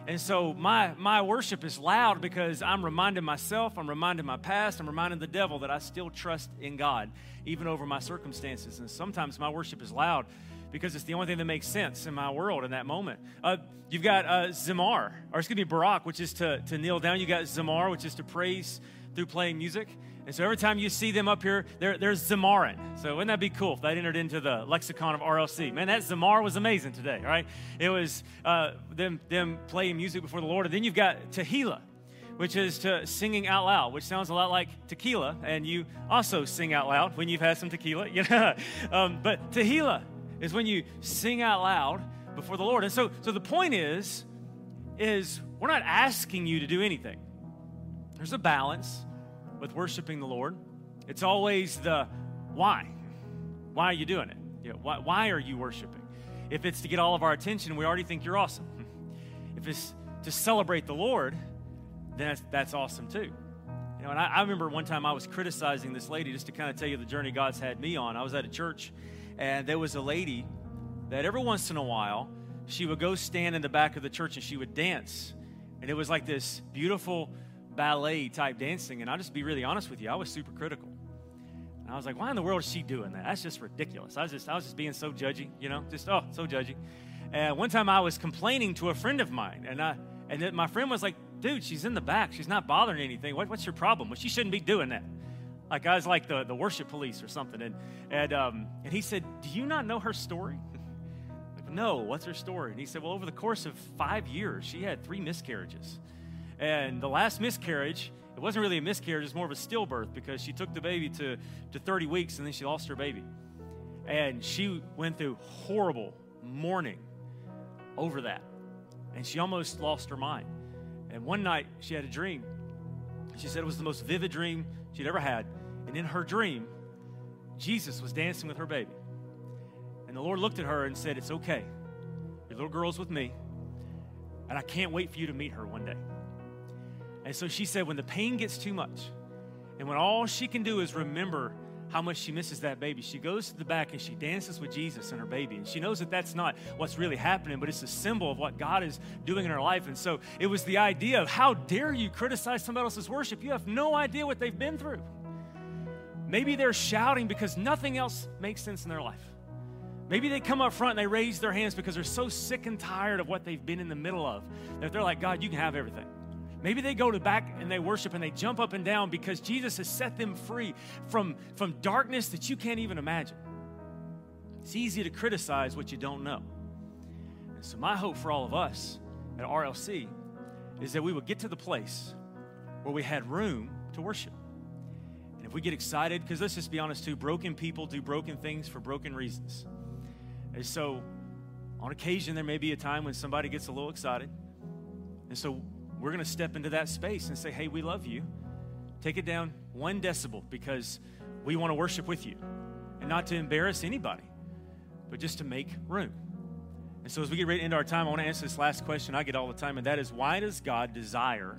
S1: And so my, my worship is loud because I'm reminding myself, I'm reminding my past, I'm reminding the devil that I still trust in God, even over my circumstances. And sometimes my worship is loud because it's the only thing that makes sense in my world in that moment. Uh, you've got uh, Zamar, or it's going to be Barak, which is to, to kneel down. You got Zamar, which is to praise through playing music. And so every time you see them up here, they're Zamarin. So wouldn't that be cool if that entered into the lexicon of RLC? Man, that Zamar was amazing today, right? It was uh, them, them playing music before the Lord. And then you've got Tehillah, which is to singing out loud, which sounds a lot like tequila. And you also sing out loud when you've had some tequila. (laughs) You know? um, but Tehillah is when you sing out loud before the Lord. And so, so the point is, is we're not asking you to do anything. There's a balance with worshiping the Lord. It's always the why. Why are you doing it? You know, why, why are you worshiping? If it's to get all of our attention, we already think you're awesome. (laughs) If it's to celebrate the Lord, then that's, that's awesome too. You know, and I, I remember one time I was criticizing this lady just to kind of tell you the journey God's had me on. I was at a church, and there was a lady that every once in a while she would go stand in the back of the church and she would dance. And it was like this beautiful ballet type dancing. And I'll just be really honest with you, I was super critical. And I was like, why in the world is she doing that? That's just ridiculous. I was just, I was just being so judgy, you know, just, oh, so judgy. And one time I was complaining to a friend of mine, and I, and then my friend was like, dude, she's in the back. She's not bothering anything. What, what's your problem? Well, she shouldn't be doing that. Like I was like the, the worship police or something. And, and, um, and he said, do you not know her story? like, (laughs) no, what's her story? And he said, well, over the course of five years, she had three miscarriages. And the last miscarriage, it wasn't really a miscarriage, it was more of a stillbirth because she took the baby to, to 30 weeks and then she lost her baby. And she went through horrible mourning over that. And she almost lost her mind. And one night she had a dream. She said it was the most vivid dream she'd ever had. And in her dream, Jesus was dancing with her baby. And the Lord looked at her and said, It's okay. Your little girl's with me. And I can't wait for you to meet her one day. And so she said, when the pain gets too much, and when all she can do is remember how much she misses that baby, she goes to the back and she dances with Jesus and her baby. And she knows that that's not what's really happening, but it's a symbol of what God is doing in her life. And so it was the idea of how dare you criticize somebody else's worship? You have no idea what they've been through. Maybe they're shouting because nothing else makes sense in their life. Maybe they come up front and they raise their hands because they're so sick and tired of what they've been in the middle of that they're like, God, you can have everything. Maybe they go to back and they worship and they jump up and down because Jesus has set them free from, from darkness that you can't even imagine. It's easy to criticize what you don't know. And so, my hope for all of us at RLC is that we would get to the place where we had room to worship. And if we get excited, because let's just be honest too, broken people do broken things for broken reasons. And so, on occasion, there may be a time when somebody gets a little excited. And so, we're going to step into that space and say, hey, we love you. Take it down one decibel because we want to worship with you. And not to embarrass anybody, but just to make room. And so, as we get ready to end our time, I want to answer this last question I get all the time, and that is why does God desire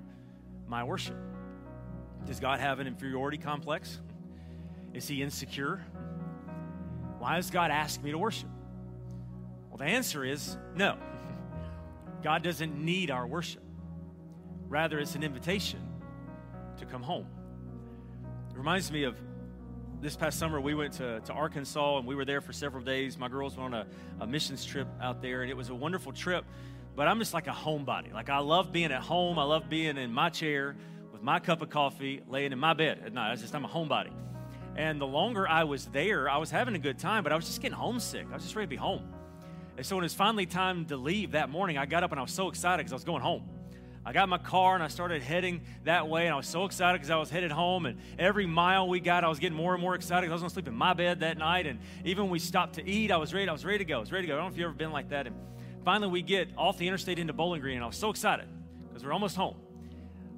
S1: my worship? Does God have an inferiority complex? Is he insecure? Why does God ask me to worship? Well, the answer is no. (laughs) God doesn't need our worship. Rather, it's an invitation to come home. It reminds me of this past summer, we went to, to Arkansas and we were there for several days. My girls went on a, a missions trip out there, and it was a wonderful trip. But I'm just like a homebody. Like, I love being at home, I love being in my chair with my cup of coffee, laying in my bed at night. I just, I'm a homebody. And the longer I was there, I was having a good time, but I was just getting homesick. I was just ready to be home. And so when it was finally time to leave that morning, I got up and I was so excited because I was going home. I got my car and I started heading that way, and I was so excited because I was headed home. And every mile we got, I was getting more and more excited I was going to sleep in my bed that night. And even when we stopped to eat, I was ready. I was ready to go. I was ready to go. I don't know if you've ever been like that. And finally, we get off the interstate into Bowling Green, and I was so excited because we're almost home.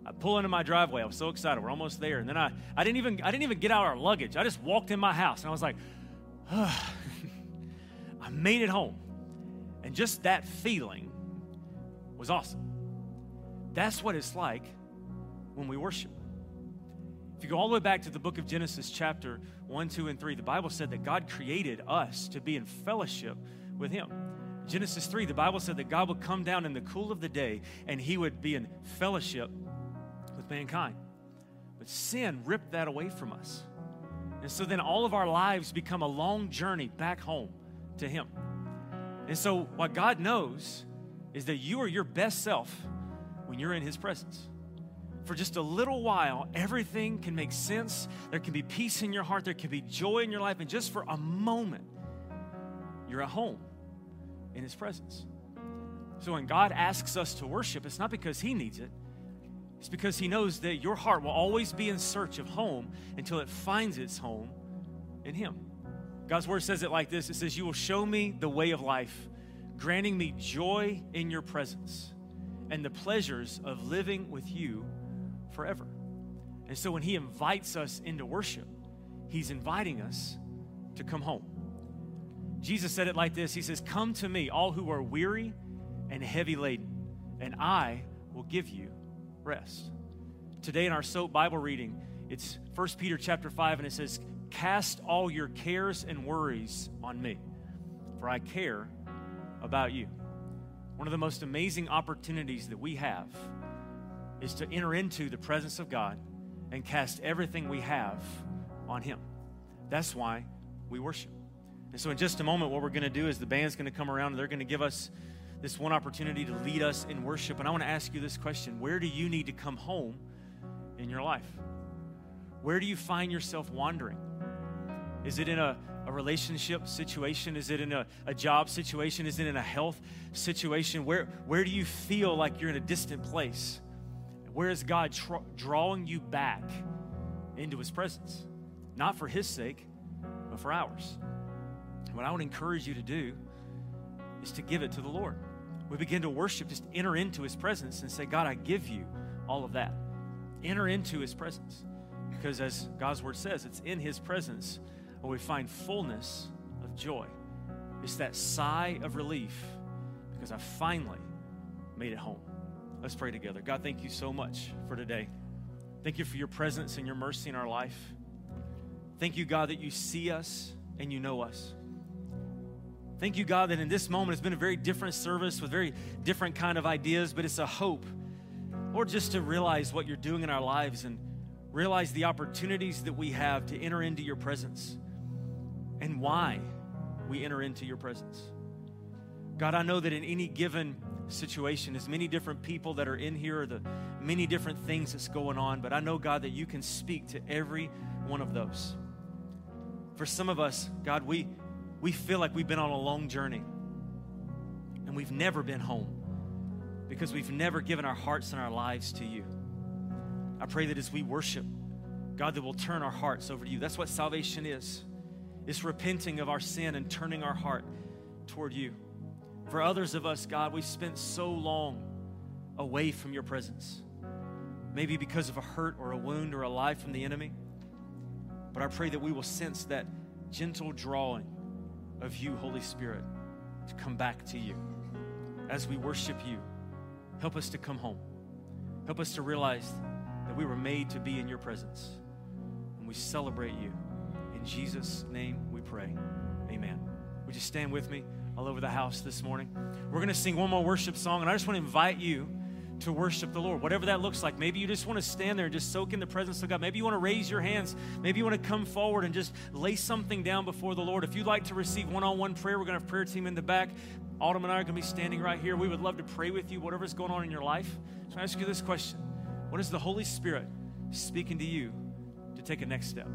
S1: I pull into my driveway. I was so excited. We're almost there. And then I, I didn't even I didn't even get out our luggage. I just walked in my house, and I was like, oh, I made it home. And just that feeling was awesome. That's what it's like when we worship. If you go all the way back to the book of Genesis, chapter 1, 2, and 3, the Bible said that God created us to be in fellowship with Him. Genesis 3, the Bible said that God would come down in the cool of the day and He would be in fellowship with mankind. But sin ripped that away from us. And so then all of our lives become a long journey back home to Him. And so what God knows is that you are your best self when you're in His presence. For just a little while, everything can make sense. There can be peace in your heart. There can be joy in your life. And just for a moment, you're at home in His presence. So when God asks us to worship, it's not because He needs it, it's because He knows that your heart will always be in search of home until it finds its home in Him. God's Word says it like this It says, You will show me the way of life, granting me joy in your presence and the pleasures of living with you forever. And so when He invites us into worship, He's inviting us to come home. Jesus said it like this He says, Come to me, all who are weary and heavy laden, and I will give you rest. Today in our SOAP Bible reading, it's 1 Peter chapter 5, and it says, Cast all your cares and worries on me, for I care about you. One of the most amazing opportunities that we have is to enter into the presence of God and cast everything we have on Him. That's why we worship. And so, in just a moment, what we're going to do is the band's going to come around and they're going to give us this one opportunity to lead us in worship. And I want to ask you this question Where do you need to come home in your life? Where do you find yourself wandering? Is it in a a relationship situation? Is it in a, a job situation? Is it in a health situation? Where, where do you feel like you're in a distant place? Where is God drawing you back into His presence? Not for His sake, but for ours. What I would encourage you to do is to give it to the Lord. We begin to worship, just enter into His presence and say, God, I give you all of that. Enter into His presence. Because as God's Word says, it's in His presence where we find fullness of joy. It's that sigh of relief because I finally made it home. Let's pray together. God, thank you so much for today. Thank you for your presence and your mercy in our life. Thank you, God, that you see us and you know us. Thank you, God, that in this moment it's been a very different service with very different kind of ideas, but it's a hope. Or just to realize what you're doing in our lives and realize the opportunities that we have to enter into your presence and why we enter into your presence. God, I know that in any given situation, as many different people that are in here, or the many different things that's going on, but I know, God, that you can speak to every one of those. For some of us, God, we, we feel like we've been on a long journey and we've never been home because we've never given our hearts and our lives to you. I pray that as we worship, God, that we'll turn our hearts over to you. That's what salvation is. It's repenting of our sin and turning our heart toward you. For others of us, God, we've spent so long away from your presence. Maybe because of a hurt or a wound or a lie from the enemy. But I pray that we will sense that gentle drawing of you, Holy Spirit, to come back to you as we worship you. Help us to come home. Help us to realize that we were made to be in your presence. And we celebrate you. Jesus' name we pray. Amen. Would you stand with me all over the house this morning? We're going to sing one more worship song, and I just want to invite you to worship the Lord, whatever that looks like. Maybe you just want to stand there and just soak in the presence of God. Maybe you want to raise your hands. Maybe you want to come forward and just lay something down before the Lord. If you'd like to receive one on one prayer, we're going to have a prayer team in the back. Autumn and I are going to be standing right here. We would love to pray with you, whatever's going on in your life. So I ask you this question What is the Holy Spirit speaking to you to take a next step?